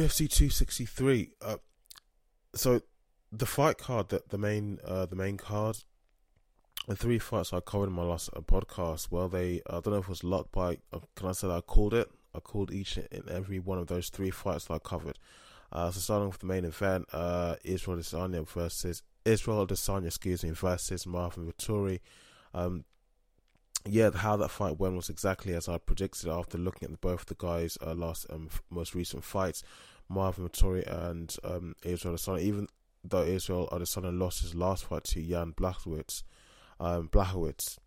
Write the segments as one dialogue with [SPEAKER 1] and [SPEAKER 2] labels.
[SPEAKER 1] UFC 263. Uh, so the fight card that the main uh, the main card the three fights I covered in my last uh, podcast, well, they I don't know if it was luck, I, uh, can I say that I called it? I called each and every one of those three fights that I covered. Uh, so starting with the main event, uh, Israel Adesanya versus Israel Adesanya, excuse me, versus Marvin Vettori. Um, yeah, how that fight went was exactly as I predicted after looking at the, both the guys' uh, last um, most recent fights, Marvin Vettori and um, Israel Adesanya. Even though Israel Adesanya lost his last fight to Jan Blachowicz, um, Blachowicz,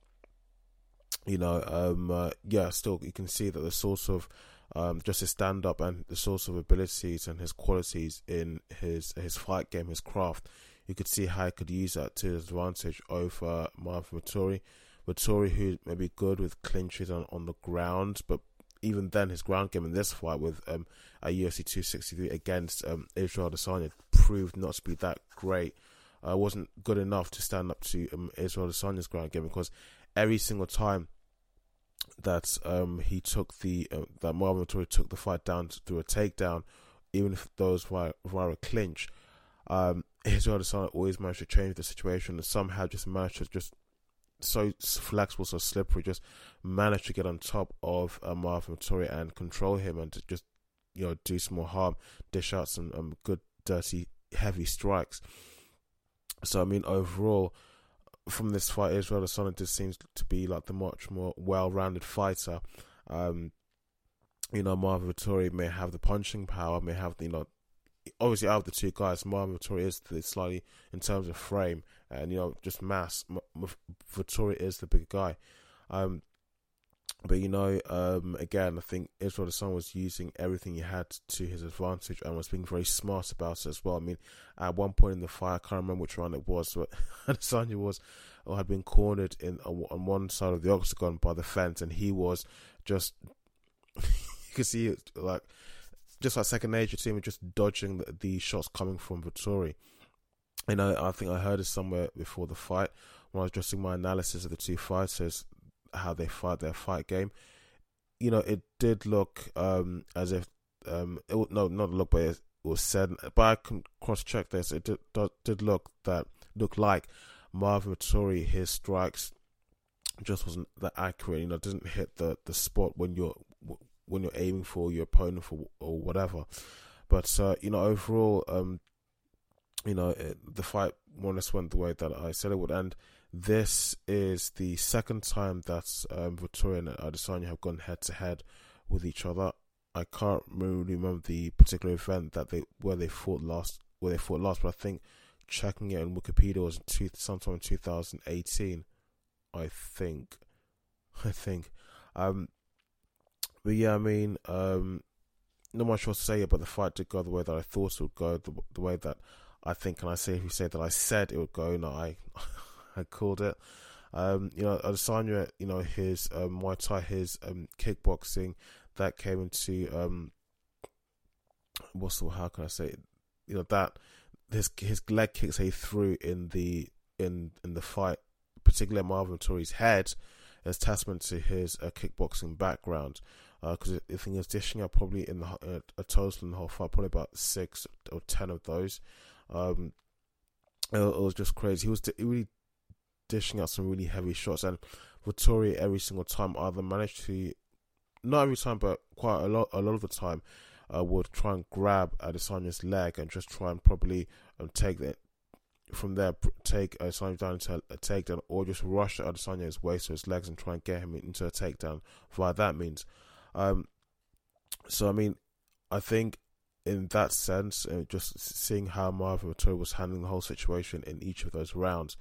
[SPEAKER 1] you know, um, uh, yeah, still you can see that the source of um, just his stand up and the source of abilities and his qualities in his his fight game, his craft. You could see how he could use that to his advantage over Marvin Vettori. Vettori, who may be good with clinches on, on the ground, but even then, his ground game in this fight with um, a UFC 263 against um, Israel Adesanya proved not to be that great. Uh, wasn't good enough to stand up to um, Israel Adesanya's ground game because every single time that um, he took the uh, that Marvin Vettori took the fight down through a takedown, even if those were via a clinch, um, Israel Adesanya always managed to change the situation and somehow just managed to just so flexible, so slippery, just managed to get on top of uh, Marvin Vettori and control him and to just you know do some more harm, dish out some um, good, dirty, heavy strikes. So I mean, overall, from this fight, Israel Adesanya just seems to be like the much more well-rounded fighter. Um, you know, Marvin Vettori may have the punching power, may have the, you know, obviously out of the two guys, Marvin Vettori is the slightly in terms of frame and you know just mass. Vettori is the bigger guy. Um, but you know, um, again, I think Israel the Adesanya was using everything he had to his advantage and was being very smart about it as well. I mean, at one point in the fight, I can't remember which round it was, but Adesanya was or had been cornered in on one side of the octagon by the fence, and he was just you could see it like just like second nature to him, just dodging the, the shots coming from Vettori. And I, I think I heard it somewhere before the fight when I was doing my analysis of the two fighters how they fight their fight game. You know, it did look um, as if um, it no not look, but it was said. But I can cross check this. It did, did look that looked like Marvin Vettori his strikes just wasn't that accurate. You know, didn't hit the the spot when you're when you're aiming for your opponent for or whatever. But uh, you know, overall, um, you know, it, the fight more or less went the way that I said it would, and this is the second time that um, Vettori and Adesanya have gone head to head with each other. I can't really remember the particular event that they where they fought last, where they fought last, but I think checking it in Wikipedia was two, sometime in 2018. I think, I think. Um, but yeah, I mean, um, not much else to say about the fight did go the way that I thought it would go, the, the way that I think, and I say if you say that I said it would go, no, I had called it. Um, you know, Adesanya, you know, his um, Muay Thai, his um, kickboxing, that came into um, what's the how can I say, it? you know, that his his leg kicks he threw in the in in the fight, particularly Marvin Vettori's head, is testament to his uh, kickboxing background. Because uh, I think he was dishing out probably in the uh, a total in the whole fight, probably about six or ten of those. Um, it, it was just crazy. He was really dishing out some really heavy shots, and Vettori every single time either managed to, not every time, but quite a lot, a lot of the time, uh, would try and grab Adesanya's leg and just try and probably um, take that from there, take Adesanya down into a takedown, or just rush Adesanya's waist or his legs and try and get him into a takedown via that means. Um, so I mean, I think in that sense, uh, just seeing how Marvin Vettori was handling the whole situation in each of those rounds,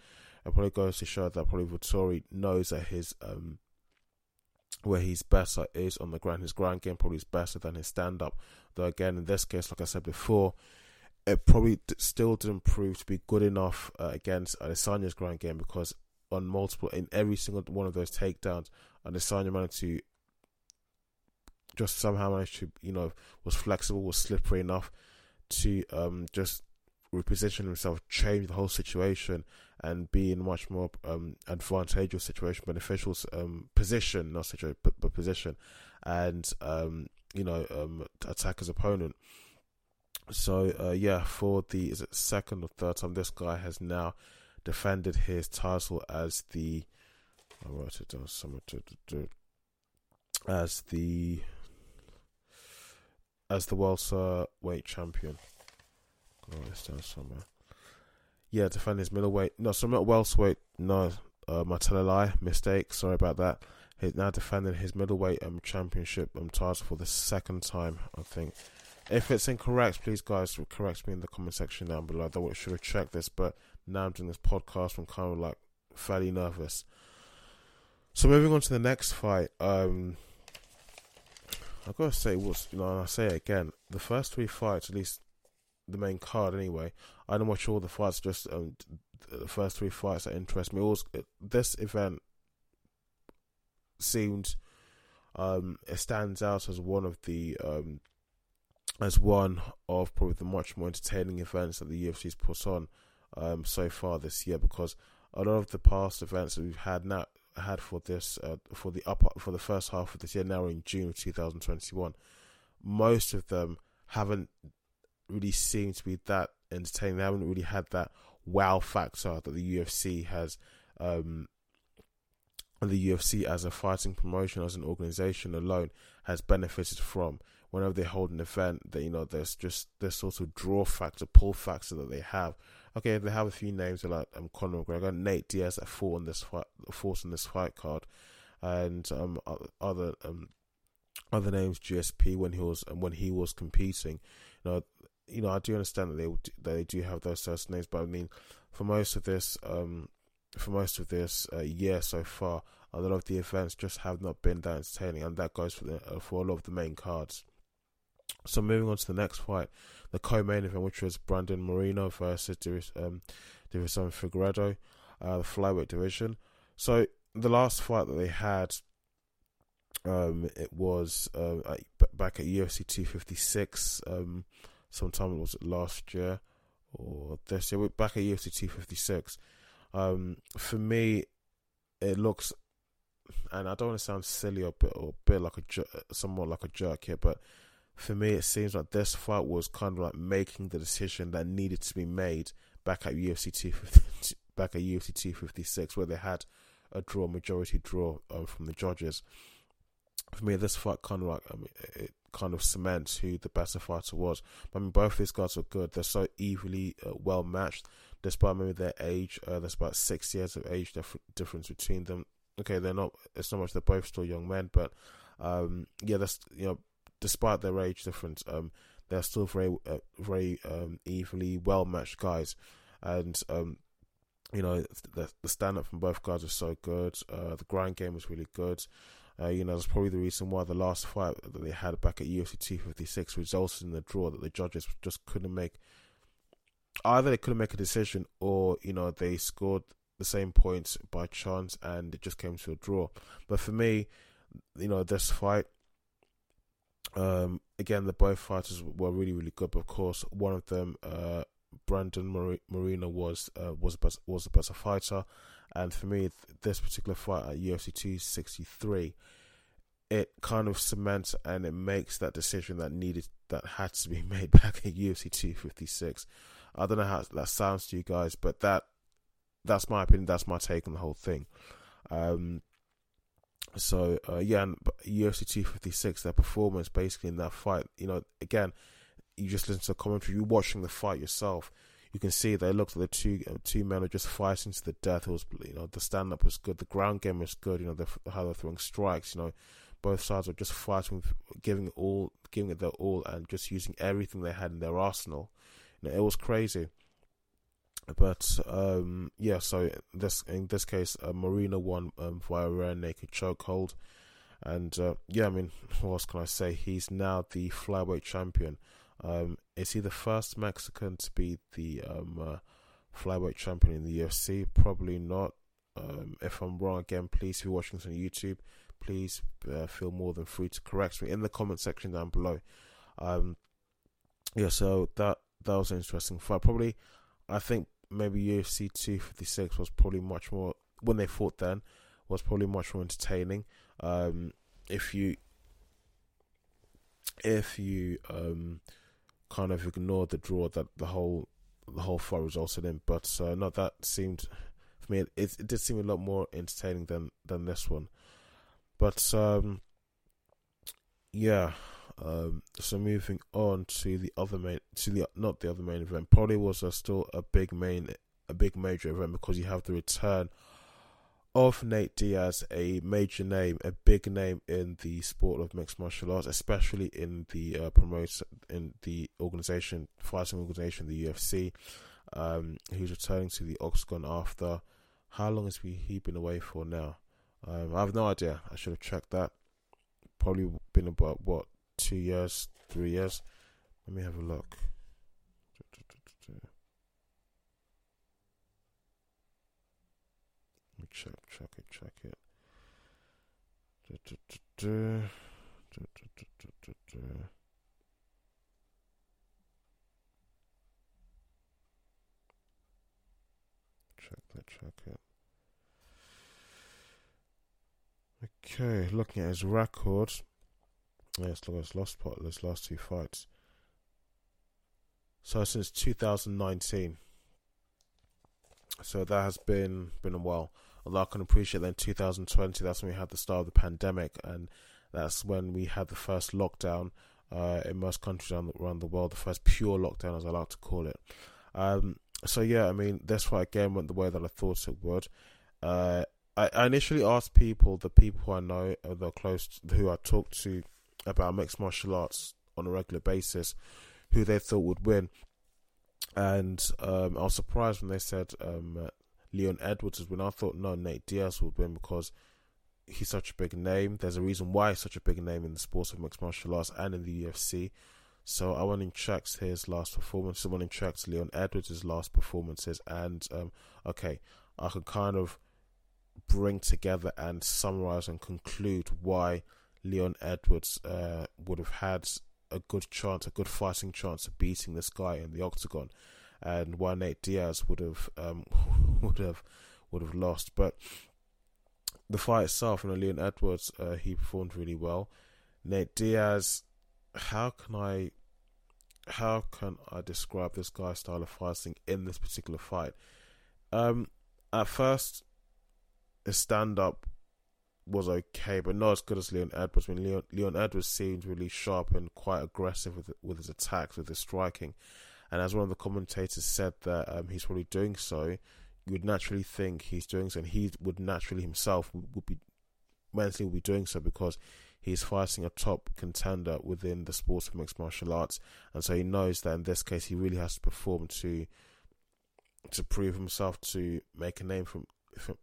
[SPEAKER 1] it probably goes to show that probably Vettori knows that his um where he's better is on the ground. His ground game probably is better than his stand up. Though again, in this case, like I said before, it probably d- still didn't prove to be good enough uh, against Adesanya's ground game because on multiple in every single one of those takedowns, Adesanya managed to just somehow managed to you know was flexible, was slippery enough to um just reposition himself, change the whole situation, and be in much more um, advantageous situation, beneficial um, position, not situation, but, but position, and um, you know um, attack his opponent. So uh, yeah, for the is it second or third time this guy has now defended his title as the I wrote it down somewhere to, to, to, as the as the world weight champion. Write this down somewhere. Yeah, defend his middleweight. No, so not welterweight. No, uh, my tell a lie mistake. Sorry about that. He's now defending his middleweight um, championship um, title for the second time. I think. If it's incorrect, please guys correct me in the comment section down below. I thought I should have checked this, but now I'm doing this podcast. I'm kind of like fairly nervous. So moving on to the next fight. Um, I gotta say, what's you know, and I say it again. The first three fights, at least the main card anyway. I don't watch all the fights. Just um, the first three fights that interest me. Also, this event seemed um, it stands out as one of the um, as one of probably the much more entertaining events that the UFC's put on um, so far this year because a lot of the past events that we've had now had for this uh, for the upper for the first half of this year now in June of 2021 most of them haven't really seemed to be that entertaining. They haven't really had that wow factor that the UFC has um, the UFC as a fighting promotion as an organization alone has benefited from. Whenever they hold an event that you know there's just this sort of draw factor pull factor that they have okay they have a few names like um, Conor McGregor Nate Diaz that fought on this fight on this fight card and um other um other names GSP when he was when he was competing you know you know I do understand that they that they do have those certain names but I mean for most of this um for most of this uh, year so far, a lot of the events just have not been that entertaining, and that goes for the, uh, for a lot of the main cards. So moving on to the next fight, the co-main event, which was Brandon Moreno versus um, Deiveson Figueiredo, uh, the flyweight division. So the last fight that they had, um, it was uh, back at UFC 256. Um, sometime it was last year or this year. Back at UFC 256. Um, for me, it looks, and I don't want to sound silly or bit or a bit like a somewhat like a jerk here, but for me, it seems like this fight was kind of like making the decision that needed to be made back at UFC 250, back at UFC 256, where they had a draw, majority draw um, from the judges. For me, this fight kind of like I mean, it kind of cements who the better fighter was. I mean, both these guys are good. They're so evenly uh, well matched despite maybe their age. Uh, there's about six years of age dif- difference between them. Okay, they're not. It's not much. They're both still young men, but um, yeah, that's you know, despite their age difference, um, they're still very, uh, very um, evenly well matched guys, and um, you know, the, the stand up from both guys was so good. Uh, the grind game was really good. Uh, you know, that's probably the reason why the last fight that they had back at UFC 256 resulted in the draw that the judges just couldn't make either they couldn't make a decision or you know they scored the same points by chance and it just came to a draw. But for me, you know, this fight, um, again, the both fighters were really, really good. But of course, one of them, uh, Brandon Mar- Moreno, was uh, was best, was better fighter. And for me, this particular fight at UFC 263, it kind of cements and it makes that decision that needed that had to be made back at UFC 256. I don't know how that sounds to you guys, but that that's my opinion. That's my take on the whole thing. Um, so uh, yeah, and UFC 256, their performance basically in that fight, you know, again, you just listen to the commentary, you're watching the fight yourself. You can see they looked at the two uh, two men were just fighting to the death. It was, you know, the stand up was good, the ground game was good. You know, the, how they're throwing strikes. You know, both sides were just fighting, giving it all, giving it their all, and just using everything they had in their arsenal it was crazy. But um, yeah, so this in this case, uh, Moreno won um, via rear naked chokehold, and uh, yeah, I mean, what else can I say? He's now the flyweight champion. Um, is he the first Mexican to be the um, uh, flyweight champion in the UFC? Probably not. Um, if I'm wrong, again, please, if you're watching this on YouTube, please uh, feel more than free to correct me in the comment section down below. Um, yeah, so that that was an interesting fight. Probably, I think maybe UFC 256 was probably much more when they fought then was probably much more entertaining. Um, if you if you um, kind of ignored the draw that the whole the whole fight resulted in. But uh, that seemed for me it, it did seem a lot more entertaining than than this one. But um, yeah, um, so moving on to the other main, to the not the other main event, probably was still a big main, a big major event because you have the return of Nate Diaz, a major name, a big name in the sport of mixed martial arts, especially in the uh, promote in the organization, fighting organization, the UFC. Um, he's returning to the Octagon after how long has he been away for now? Um, I have no idea. I should have checked that. Probably been about what two years, three years. Let me have a look. Check, check it, check it. Check that, check it. Okay, looking at his record. Yes, his last part, his last two fights. So since 2019. So that has been been a while. Although I can appreciate that in 2020, that's when we had the start of the pandemic, and that's when we had the first lockdown uh, in most countries around the, around the world, the first pure lockdown, as I like to call it. Um, so yeah, I mean, this fight again went the way that I thought it would. Uh, I, I, initially asked people, the people who I know, uh, the close, to, who I talked to about mixed martial arts on a regular basis, who they thought would win, and um, I was surprised when they said um, uh, Leon Edwards would win. I thought no, Nate Diaz would win because he's such a big name. There's a reason why he's such a big name in the sports of mixed martial arts and in the UFC. So I went and checked his last performances. I went and checked Leon Edwards' last performances, and um, okay, I can kind of bring together and summarize and conclude why Leon Edwards uh, would have had a good chance, a good fighting chance of beating this guy in the octagon, and why Nate Diaz would have um, would have would have lost. But the fight itself, you know, Leon Edwards, uh, he performed really well. Nate Diaz, how can I how can I describe this guy's style of fighting in this particular fight? Um, at first, his stand up was okay, but not as good as Leon Edwards. I mean, Leon, Leon Edwards seemed really sharp and quite aggressive with with his attacks, with his striking. And as one of the commentators said that um, he's probably doing so, you would naturally think he's doing so, and he would naturally himself would, be mentally would be doing so because he's fighting a top contender within the sport of mixed martial arts, and so he knows that in this case he really has to perform to to prove himself, to make a name for,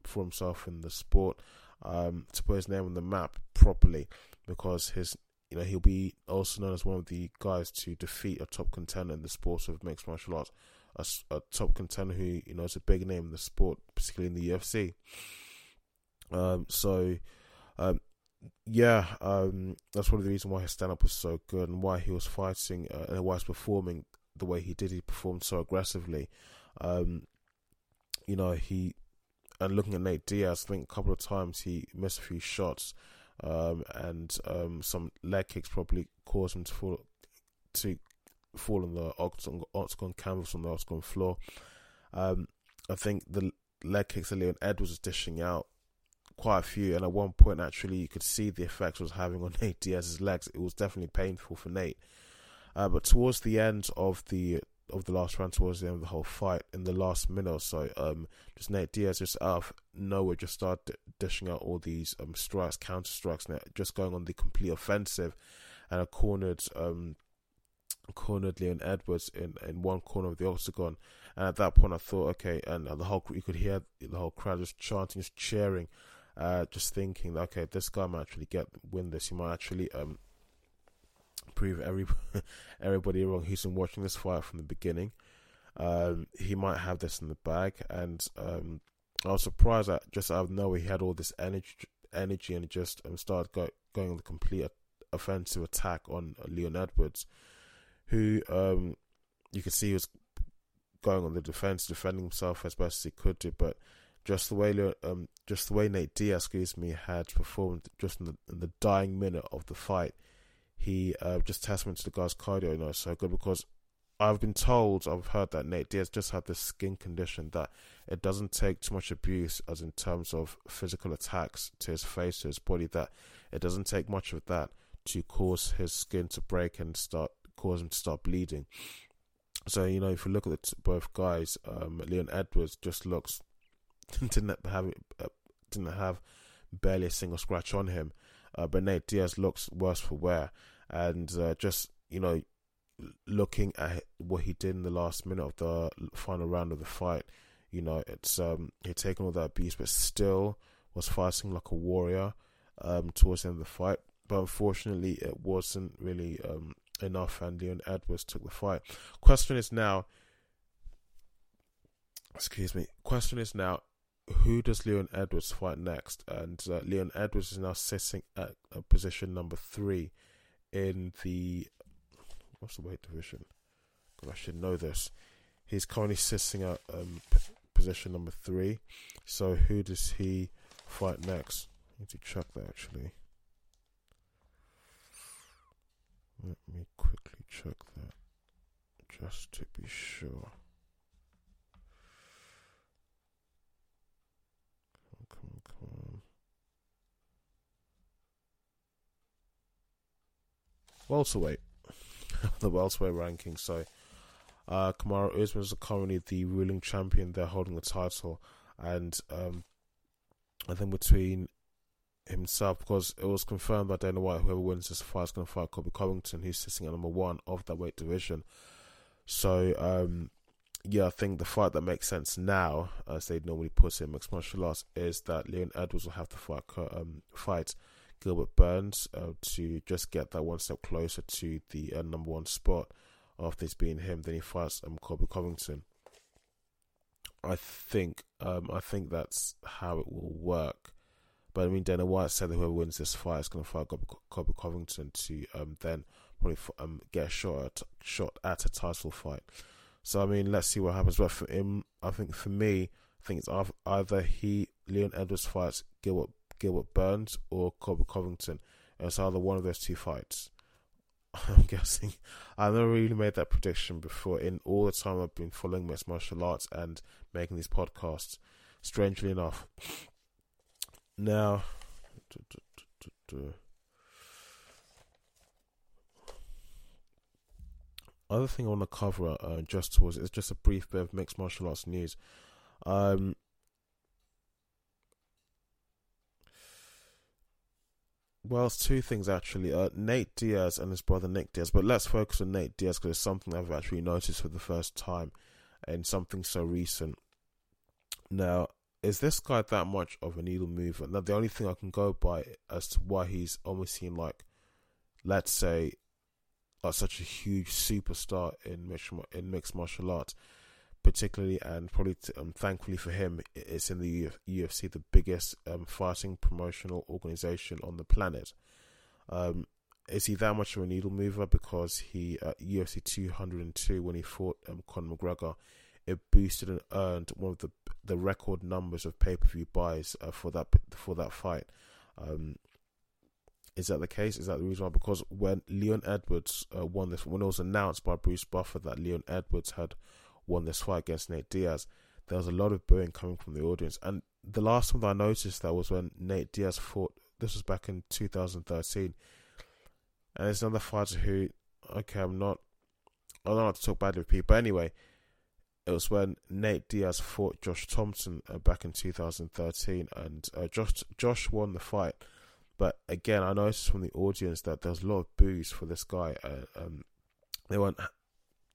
[SPEAKER 1] for himself in the sport, um, to put his name on the map properly, because his you know he'll be also known as one of the guys to defeat a top contender in the sport of mixed martial arts, a, a top contender who you know is a big name in the sport, particularly in the UFC. Um, so um, yeah, um, that's one of the reasons why his stand up was so good and why he was fighting uh, and why he's performing the way he did. He performed so aggressively. Um, you know, he and looking at Nate Diaz, I think a couple of times he missed a few shots, um, and um, some leg kicks probably caused him to fall to fall on the octagon, octagon canvas on the octagon floor. Um, I think the leg kicks that Leon Edwards was dishing out quite a few, and at one point, actually, you could see the effects was having on Nate Diaz's legs. It was definitely painful for Nate. Uh, but towards the end of the of the last round, towards the end of the whole fight, in the last minute or so, um, just Nate Diaz just out of nowhere just started dishing out all these um strikes, counter strikes, just going on the complete offensive, and I cornered um cornered Leon Edwards in, in one corner of the octagon. And at that point, I thought, okay, and the whole you could hear the whole crowd just chanting, just cheering uh, just thinking, okay, this guy might actually get win this. He might actually um, prove every everybody wrong who's been watching this fight from the beginning. Um, he might have this in the bag, and um, I was surprised that just out of nowhere he had all this energy, energy, and just um, started go, going on the complete offensive attack on Leon Edwards, who um, you could see was going on the defense, defending himself as best as he could do, but just the way um, just the way Nate Diaz, excuse me, had performed just in the, in the dying minute of the fight, he uh, just testament to the guy's cardio, you know, so good because I've been told, I've heard that Nate Diaz just had this skin condition that it doesn't take too much abuse, as in terms of physical attacks to his face, to his body, that it doesn't take much of that to cause his skin to break and start cause him to start bleeding. So you know, if you look at t- both guys, um, Leon Edwards just looks didn't have uh, didn't have barely a single scratch on him, uh, Diaz looks worse for wear, and uh, just you know, looking at what he did in the last minute of the final round of the fight, you know, it's um he'd taken all that abuse, but still was fighting like a warrior um towards the end of the fight. But unfortunately, it wasn't really um enough, and Leon Edwards took the fight. Question is now, excuse me. Question is now, who does Leon Edwards fight next? And uh, Leon Edwards is now sitting at uh, position number three in the what's the weight division? Because I should know this. He's currently sitting at um, p- position number three. So who does he fight next? I need to check that actually. Let me quickly check that just to be sure. Come on, come on. Welterweight. the welterweight ranking. So, uh, Kamaru Usman is currently the ruling champion. They're holding the title, and um, I think between himself, because it was confirmed by Dana White, whoever wins this fight is going to fight Colby Covington, who's sitting at number one of that weight division. So, um, yeah, I think the fight that makes sense now, as they normally put it in mixed martial arts, is that Leon Edwards will have to fight um, fight Gilbert Burns uh, to just get that one step closer to the uh, number one spot. After this being him, then he fights um, Colby Covington. I think um, I think that's how it will work. But I mean, Dana White said that whoever wins this fight is going to fight Colby Covington to um, then probably um, get a shot at, shot at a title fight. So I mean, let's see what happens. But for him, I think for me, I think it's either he Leon Edwards fights Gilbert Gilbert Burns or Colby Covington. It's either one of those two fights. I'm guessing. I've never really made that prediction before in all the time I've been following mixed martial arts and making these podcasts. Strangely enough. Now, other thing I want to cover uh, just towards it's just a brief bit of mixed martial arts news. Um, Well, it's two things actually. Uh, Nate Diaz and his brother Nick Diaz, but let's focus on Nate Diaz because it's something I've actually noticed for the first time, and something so recent. Now, is this guy that much of a needle mover? Now, the only thing I can go by as to why he's almost seen like, let's say, like such a huge superstar in mixed in mixed martial arts particularly and probably um, thankfully for him, it's in the UFC, the biggest um, fighting promotional organization on the planet. Um, is he that much of a needle mover? Because he at UFC 202 when he fought um, Conor McGregor, it boosted and earned one of the the record numbers of pay per view buys uh, for that for that fight. Um, is that the case? Is that the reason why? Because when Leon Edwards uh, won this, when it was announced by Bruce Buffer that Leon Edwards had won this fight against Nate Diaz, there was a lot of booing coming from the audience. And the last time that I noticed that was when Nate Diaz fought. This was back in 2013, and it's another fighter who, okay, I'm not, I don't want to talk badly of people. But anyway, it was when Nate Diaz fought Josh Thomson uh, back in 2013, and uh, Josh Josh won the fight. But again, I noticed from the audience that there was a lot of boos for this guy. Uh, um, they weren't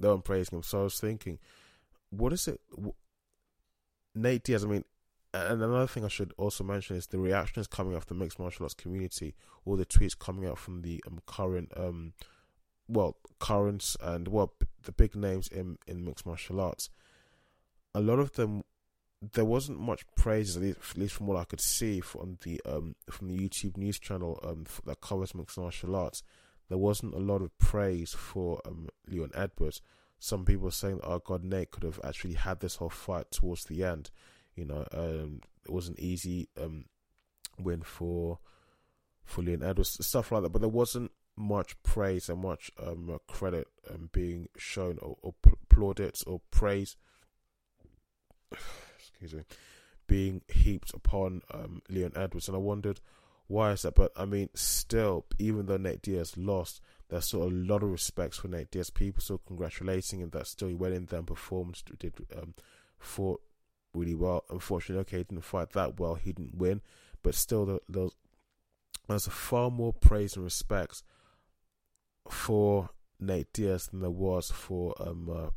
[SPEAKER 1] they weren't praising him. So I was thinking, what is it? Nate Diaz, I mean, and another thing I should also mention is the reactions coming off the mixed martial arts community, all the tweets coming out from the um, current, um, well, currents and well, the big names in in mixed martial arts. A lot of them, there wasn't much praise, at least, at least from what I could see from the um from the YouTube news channel um that covers mixed martial arts. There wasn't a lot of praise for um Leon Edwards some people saying, "Oh God, Nate could have actually had this whole fight towards the end." You know, um, it was an easy um, win for for Leon Edwards, stuff like that. But there wasn't much praise and much um, credit um, being shown or, or plaudits or praise. Excuse me, being heaped upon um, Leon Edwards, and I wondered why is that. But I mean, still, even though Nate Diaz lost, there's still a lot of respects for Nate Diaz. People still congratulating him that still he went in there and performed, did um, fought really well. Unfortunately, okay, he didn't fight that well. He didn't win, but still, there's there's far more praise and respect for Nate Diaz than there was for um uh,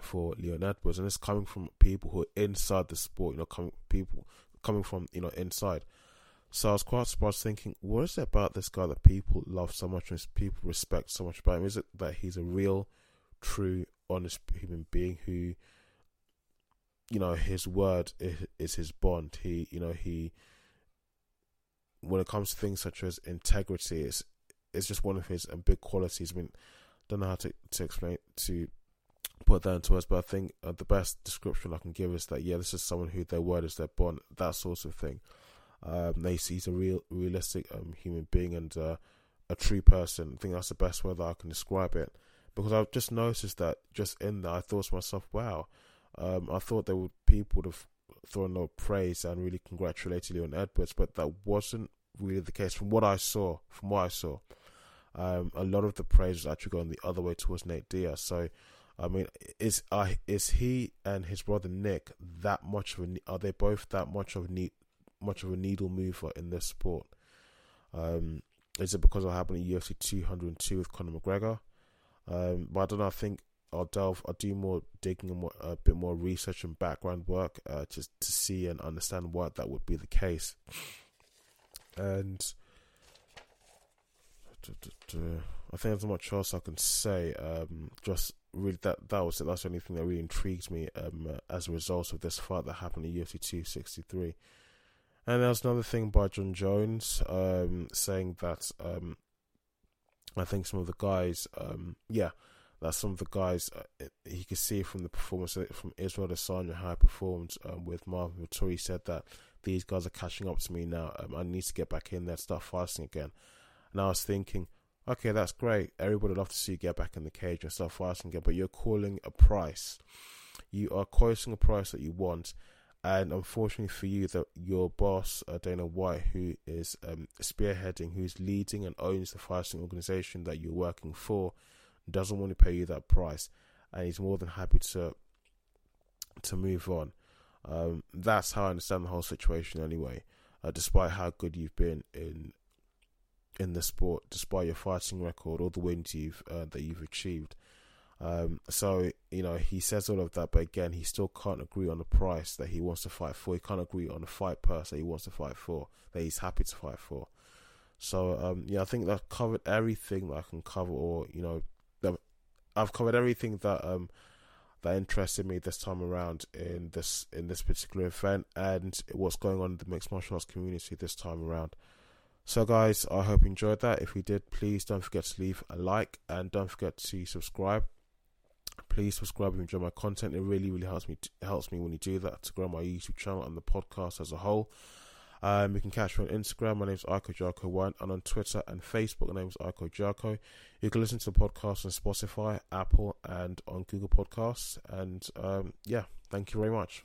[SPEAKER 1] for Leon Edwards, and it's coming from people who are inside the sport. You know, coming people coming from you know inside. So I was quite surprised, thinking, what is it about this guy that people love so much and people respect so much about him? Is it that he's a real, true, honest human being who, you know, his word is, is his bond. He, you know, he when it comes to things such as integrity, it's it's just one of his um, big qualities. I mean, don't know how to to explain to put that into words, but I think uh, the best description I can give is that yeah, this is someone who their word is their bond, that sort of thing. Um, they see he's a real, realistic um, human being and uh, a true person. I think that's the best way that I can describe it. Because I've just noticed that just in that, I thought to myself, wow, um, I thought there would people would have thrown no praise and really congratulated Leon Edwards, but that wasn't really the case from what I saw. From what I saw, um, a lot of the praise was actually going the other way towards Nate Diaz. So, I mean, is uh, is he and his brother Nick that much of a? Are they both that much of a neat, much of a needle mover in this sport? Um, is it because of what happened at UFC 202 with Conor McGregor? Um, but I don't know. I think I'll delve, I'll do more digging and more, a bit more research and background work uh, just to see and understand why that would be the case. And I think there's not much else I can say. Um, just really that that was it. That's the only thing that really intrigued me um, as a result of this fight that happened at UFC 263. And there's another thing by Jon Jones um, saying that um, I think some of the guys, um, yeah, that some of the guys uh, he could see from the performance from Israel Adesanya how he performed um, with Marvin Vettori. He said that these guys are catching up to me now. Um, I need to get back in there, start fighting again. And I was thinking, okay, that's great. Everybody would love to see you get back in the cage and start fighting again, but you're calling a price. You are quoting a price that you want. And unfortunately for you, that your boss uh, Dana White, who is um, spearheading, who's leading and owns the fighting organization that you're working for, doesn't want to pay you that price, and he's more than happy to to move on. Um, that's how I understand the whole situation, anyway. Uh, despite how good you've been in in the sport, despite your fighting record, all the wins you've uh, that you've achieved. Um, so you know he says all of that, but again, he still can't agree on the price that he wants to fight for. He can't agree on the fight purse that he wants to fight for, that he's happy to fight for. So um, yeah, I think that covered everything that I can cover, or you know, I've covered everything that um that interested me this time around in this in this particular event and what's going on in the mixed martial arts community this time around. So guys, I hope you enjoyed that. If you did, please don't forget to leave a like and don't forget to subscribe. Please subscribe if you enjoy my content. It really, really helps me helps me when you do that to grow my YouTube channel and the podcast as a whole. Um, you can catch me on Instagram. My name is Iko Jarko1, and on Twitter and Facebook, my name is Iko Jarko. You can listen to the podcast on Spotify, Apple, and on Google Podcasts. And um, yeah, thank you very much.